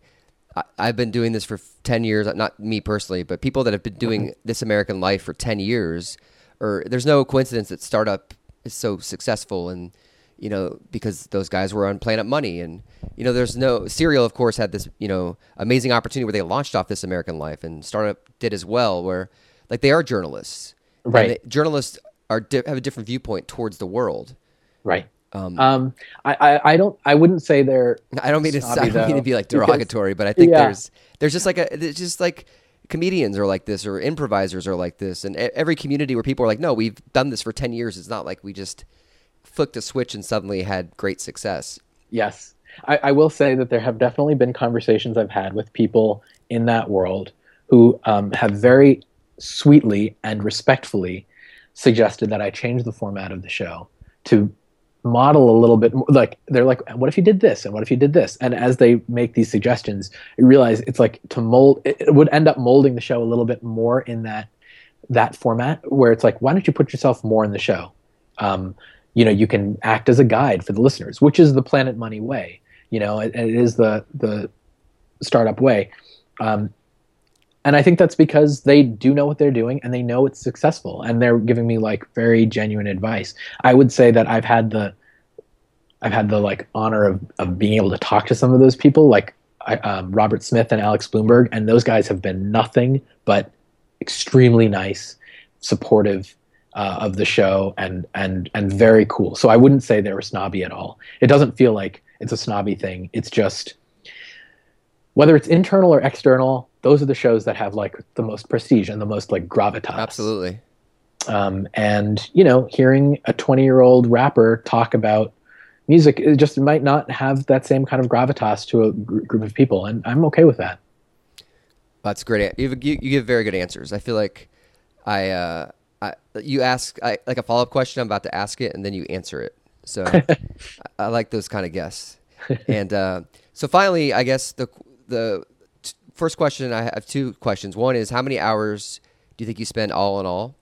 I- I've been doing this for 10 years, not me personally, but people that have been doing this American life for 10 years, or there's no coincidence that startup is so successful and, you know, because those guys were on Planet Money. And, you know, there's no. Serial, of course, had this, you know, amazing opportunity where they launched off this American life, and startup did as well, where, like, they are journalists. Right. they- journalists are di- have a different viewpoint towards the world. right. Um, um I, I, I, don't I wouldn't say they're I don't mean to I don't mean to be like derogatory, because, but I think yeah. there's there's just like a there's just like comedians are like this or improvisers are like this and every community where people are like no we've done this for 10 years it's not like we just flicked a switch and suddenly had great success. Yes. I, I will say that there have definitely been conversations i've had with people in that world who um, have very sweetly and respectfully suggested that i change the format of the show to model a little bit more like they're like what if you did this? And what if you did this? And as they make these suggestions you realize it's like to mold it would end up molding the show a little bit more in that that format where it's like why don't you put yourself more in the show? Um, you know you can act as a guide for the listeners which is the planet money way you know it, it is the the startup way. Um, and I think that's because they do know what they're doing and they know it's successful and they're giving me like very genuine advice. I would say that I've had the I've had the like honor of of being able to talk to some of those people like I, um, Robert Smith and Alex Blumberg and those guys have been nothing but extremely nice, supportive uh, of the show and and and very cool. So I wouldn't say they were snobby at all. It doesn't feel like it's a snobby thing. It's just whether it's internal or external, those are the shows that have like the most prestige and the most like gravitas. Absolutely. Um, and you know, hearing a 20 year old rapper talk about music, it just might not have that same kind of gravitas to a gr- group of people, and I'm okay with that. That's great. You, you, you give very good answers. I feel like I, uh, I you ask I, like a follow up question. I'm about to ask it, and then you answer it. So I, I, like those kind of guests. And uh, so finally, I guess the the first question I have two questions. One is how many hours do you think you spend all in all,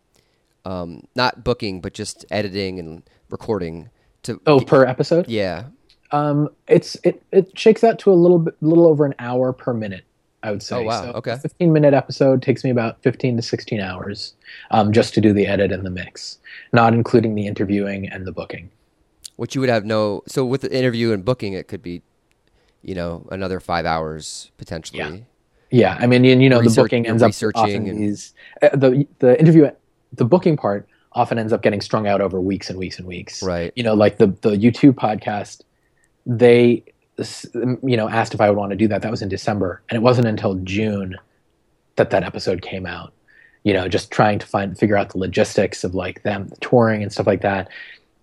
um, not booking, but just editing and recording? To oh, per episode? Yeah. Um, it's it it shakes out to a little bit, little over an hour per minute. I would say. Oh wow. So okay. Fifteen minute episode takes me about fifteen to sixteen hours, um, just to do the edit and the mix, not including the interviewing and the booking. Which you would have no. So with the interview and booking, it could be, you know, another five hours potentially. Yeah. Yeah, I mean, you, you know, Research, the booking ends up often and... these uh, the the interview, the booking part often ends up getting strung out over weeks and weeks and weeks. Right. You know, like the the U2 podcast, they you know asked if I would want to do that. That was in December, and it wasn't until June that that episode came out. You know, just trying to find figure out the logistics of like them touring and stuff like that.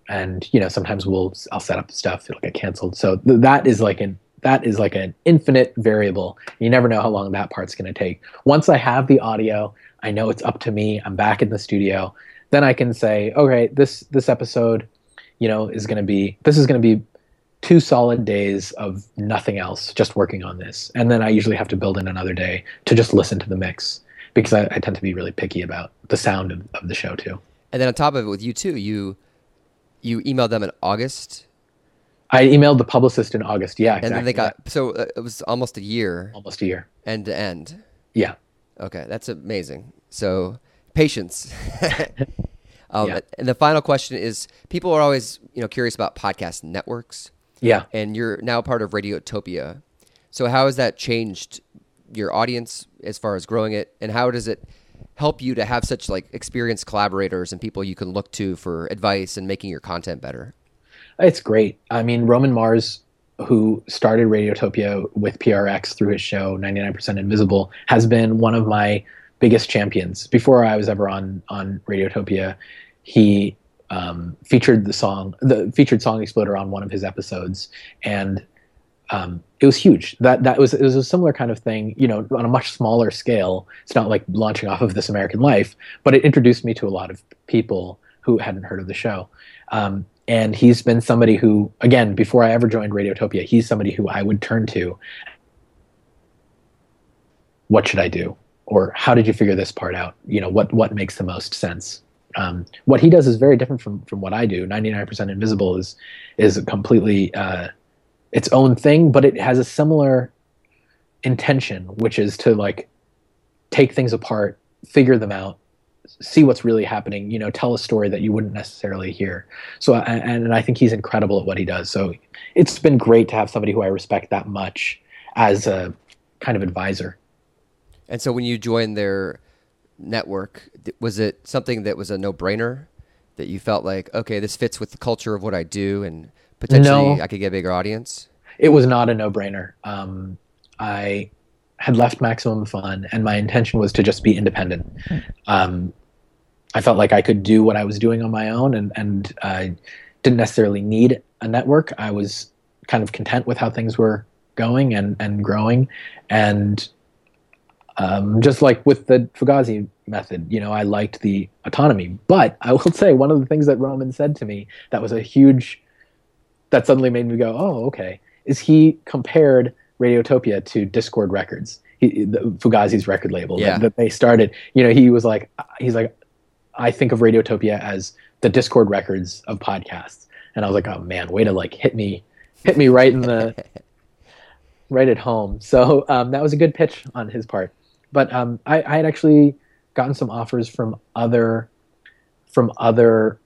And you know, sometimes we'll I'll set up stuff it'll get canceled. So th- that is like an that is like an infinite variable. You never know how long that part's going to take. Once I have the audio, I know it's up to me. I'm back in the studio. Then I can say, okay, this this episode, you know, is going to be this is going to be two solid days of nothing else, just working on this. And then I usually have to build in another day to just listen to the mix because I, I tend to be really picky about the sound of, of the show too. And then on top of it, with U2, you you emailed them in August I emailed the publicist in August. Yeah, exactly. And then they got so uh, it was almost a year. Almost a year. End to end. Yeah. Okay, that's amazing. So patience. um, yeah. And the final question is: People are always you know curious about podcast networks. Yeah. And you're now part of Radiotopia. So how has that changed your audience as far as growing it, and how does it help you to have such like experienced collaborators and people you can look to for advice and making your content better? It's great. I mean, Roman Mars, who started Radiotopia with PRX through his show 99% Invisible, has been one of my biggest champions. Before I was ever on on Radiotopia, he um, featured the song, the featured Song Exploder on one of his episodes, and um, it was huge. That that was it was a similar kind of thing, you know, on a much smaller scale. It's not like launching off of This American Life, but it introduced me to a lot of people who hadn't heard of the show. Um, and he's been somebody who again before i ever joined radiotopia he's somebody who i would turn to what should i do? Or how did you figure this part out? You know what what makes the most sense? Um, what he does is very different from from what i do. 99% invisible is is completely uh, its own thing but it has a similar intention which is to like take things apart figure them out see what's really happening you know tell a story that you wouldn't necessarily hear so and, and i think he's incredible at what he does so it's been great to have somebody who i respect that much as a kind of advisor and so when you joined their network was it something that was a no-brainer that you felt like okay this fits with the culture of what i do and potentially No. I could get a bigger audience? it was not a no-brainer. Um, I had left Maximum Fun, and my intention was to just be independent. Um, I felt like I could do what I was doing on my own, and and I didn't necessarily need a network. I was kind of content with how things were going and and growing, and um, just like with the Fugazi method, you know, I liked the autonomy. But I will say one of the things that Roman said to me that was a huge that suddenly made me go, oh, okay, is he compared Radiotopia to Dischord Records, he, the, Fugazi's record label Yeah. that, that they started. You know, he was like, he's like, I think of Radiotopia as the Dischord Records of podcasts, and I was like, oh man, way to like hit me, hit me right in the right at home. So um, that was a good pitch on his part. But um, I, I had actually gotten some offers from other from other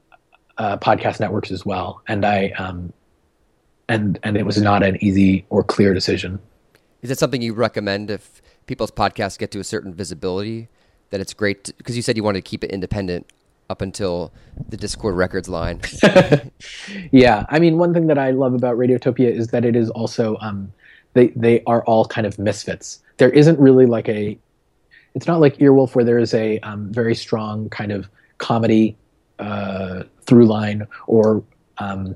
uh, podcast networks as well, and I um, and and it was not an easy or clear decision. Is it something you recommend if people's podcasts get to a certain visibility that it's great because you said you wanted to keep it independent up until the Dischord Records line? Yeah, I mean, one thing that I love about Radiotopia is that it is also um, they they are all kind of misfits. There isn't really like a, it's not like Earwolf where there is a um, very strong kind of comedy uh, through line or. Um,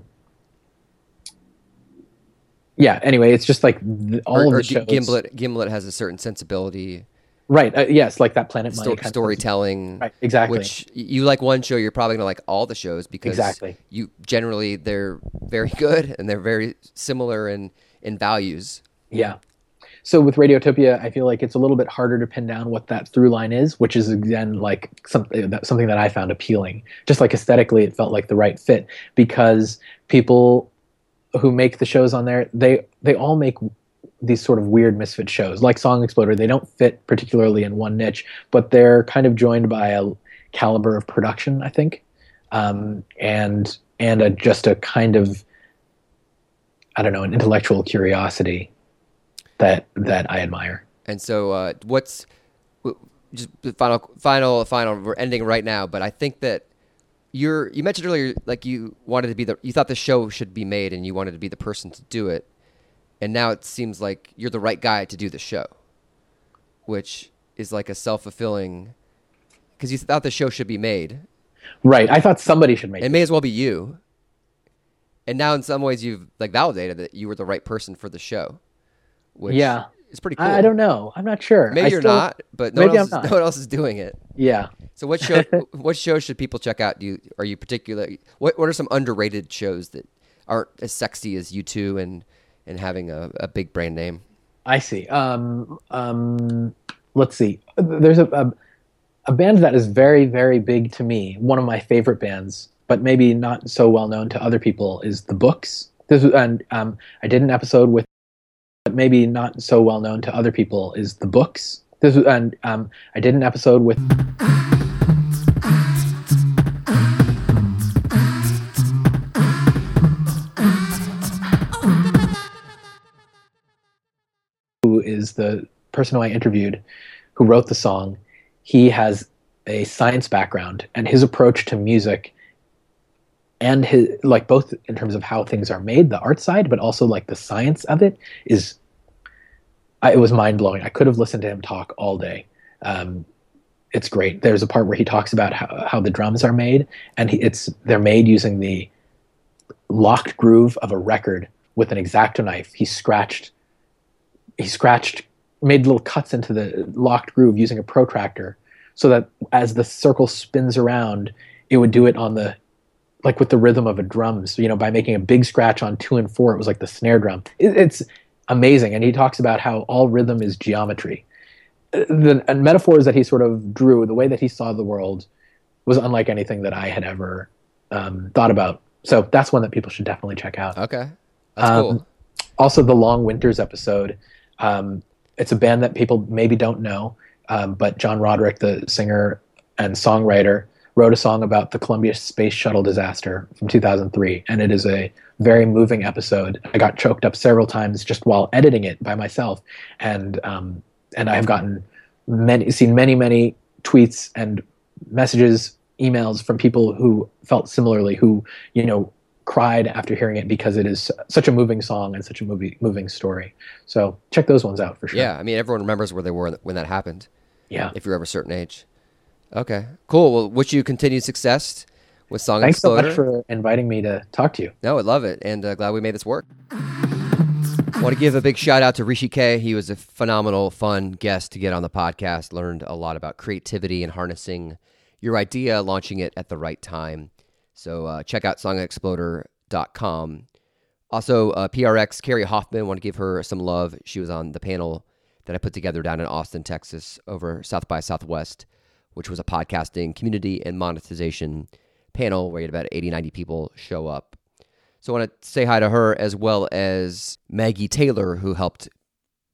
yeah. Anyway, it's just like the, all or, of the shows. Gimlet Gimlet has a certain sensibility, Right. Uh, yes, like that Planet Money sto- kind of storytelling. Right. Exactly. Which you like one show, you're probably gonna like all the shows because Exactly. you generally they're very good and they're very similar in in values. Yeah. So with Radiotopia, I feel like it's a little bit harder to pin down what that through line is, which is again like something that something that I found appealing. Just like aesthetically, it felt like the right fit because people who make the shows on there, they they all make these sort of weird misfit shows, like Song Exploder. They don't fit particularly in one niche, but they're kind of joined by a caliber of production, I think, um, and and a, just a kind of I don't know, an intellectual curiosity that that I admire. And so, uh, what's just the final, final, final? We're ending right now, but I think that you're. You mentioned earlier, like you wanted to be the. You thought the show should be made, and you wanted to be the person to do it. And now it seems like you're the right guy to do the show, which is like a self fulfilling. Because you thought the show should be made, Right. I thought somebody should make it it. may as well be you. And now, in some ways, you've like validated that you were the right person for the show. Which Yeah. it's pretty cool. I, I don't know. I'm not sure. Maybe I you're still- not, but no one, maybe else I'm is, not. no one else is doing it. Yeah. So what show? what shows should people check out? Do you are you particular? What what are some underrated shows that aren't as sexy as U2 and and having a, a big brand name? I see. Um, um, let's see. There's a, a a band that is very very big to me. One of my favorite bands, but maybe not so well known to other people, is the Books. This and um, I did an episode with, but maybe not so well known to other people, is the Books. This and um, I did an episode with. Who is the person who I interviewed who wrote the song, he has a science background and his approach to music and his like both in terms of how things are made, the art side, but also like the science of it is I, it was mind blowing. I could have listened to him talk all day. Um, it's great. There's a part where he talks about how, how the drums are made, and he, it's they're made using the locked groove of a record with an X-Acto knife. He scratched he scratched made little cuts into the locked groove using a protractor so that as the circle spins around it would do it on the like with the rhythm of a drum. So you know by making a big scratch on two and four it was like the snare drum. It, it's amazing. And he talks about how all rhythm is geometry. The and metaphors that he sort of drew the way that he saw the world was unlike anything that i had ever um, thought about. So that's one that people should definitely check out. Okay, that's Um, cool. also the long winters episode um, it's a band that people maybe don't know um, but john roderick the singer and songwriter wrote a song about the columbia space shuttle disaster from 2003 and it is a very moving episode. I got choked up several times just while editing it by myself and um, and i have gotten many seen many many tweets and messages emails from people who felt similarly who you know cried after hearing it because it is such a moving song and such a movie moving story. So check those ones out for sure. Yeah, I mean everyone remembers where they were when that happened. Yeah. If you're of a certain age. Okay. Cool. Well, wish you continued success with Song Thanks Exploder. so much for inviting me to talk to you. No, I love it, and uh, glad we made this work. I want to give a big shout out to Hrishi K. He was a phenomenal, fun guest to get on the podcast. Learned a lot about creativity and harnessing your idea, launching it at the right time. So uh, check out songexploder.com. Also, uh, PRX, Kerri Hoffman, want to give her some love. She was on the panel that I put together down in Austin, Texas, over South by Southwest, which was a podcasting community and monetization panel where you had about 80, 90 people show up. So I want to say hi to her as well as Maggie Taylor, who helped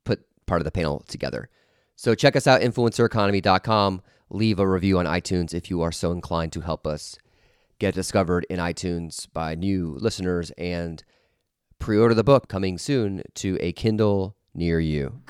put part of the panel together. So check us out, influencereconomy.com. Leave a review on iTunes if you are so inclined to help us get discovered in iTunes by new listeners and pre order the book coming soon to a Kindle near you.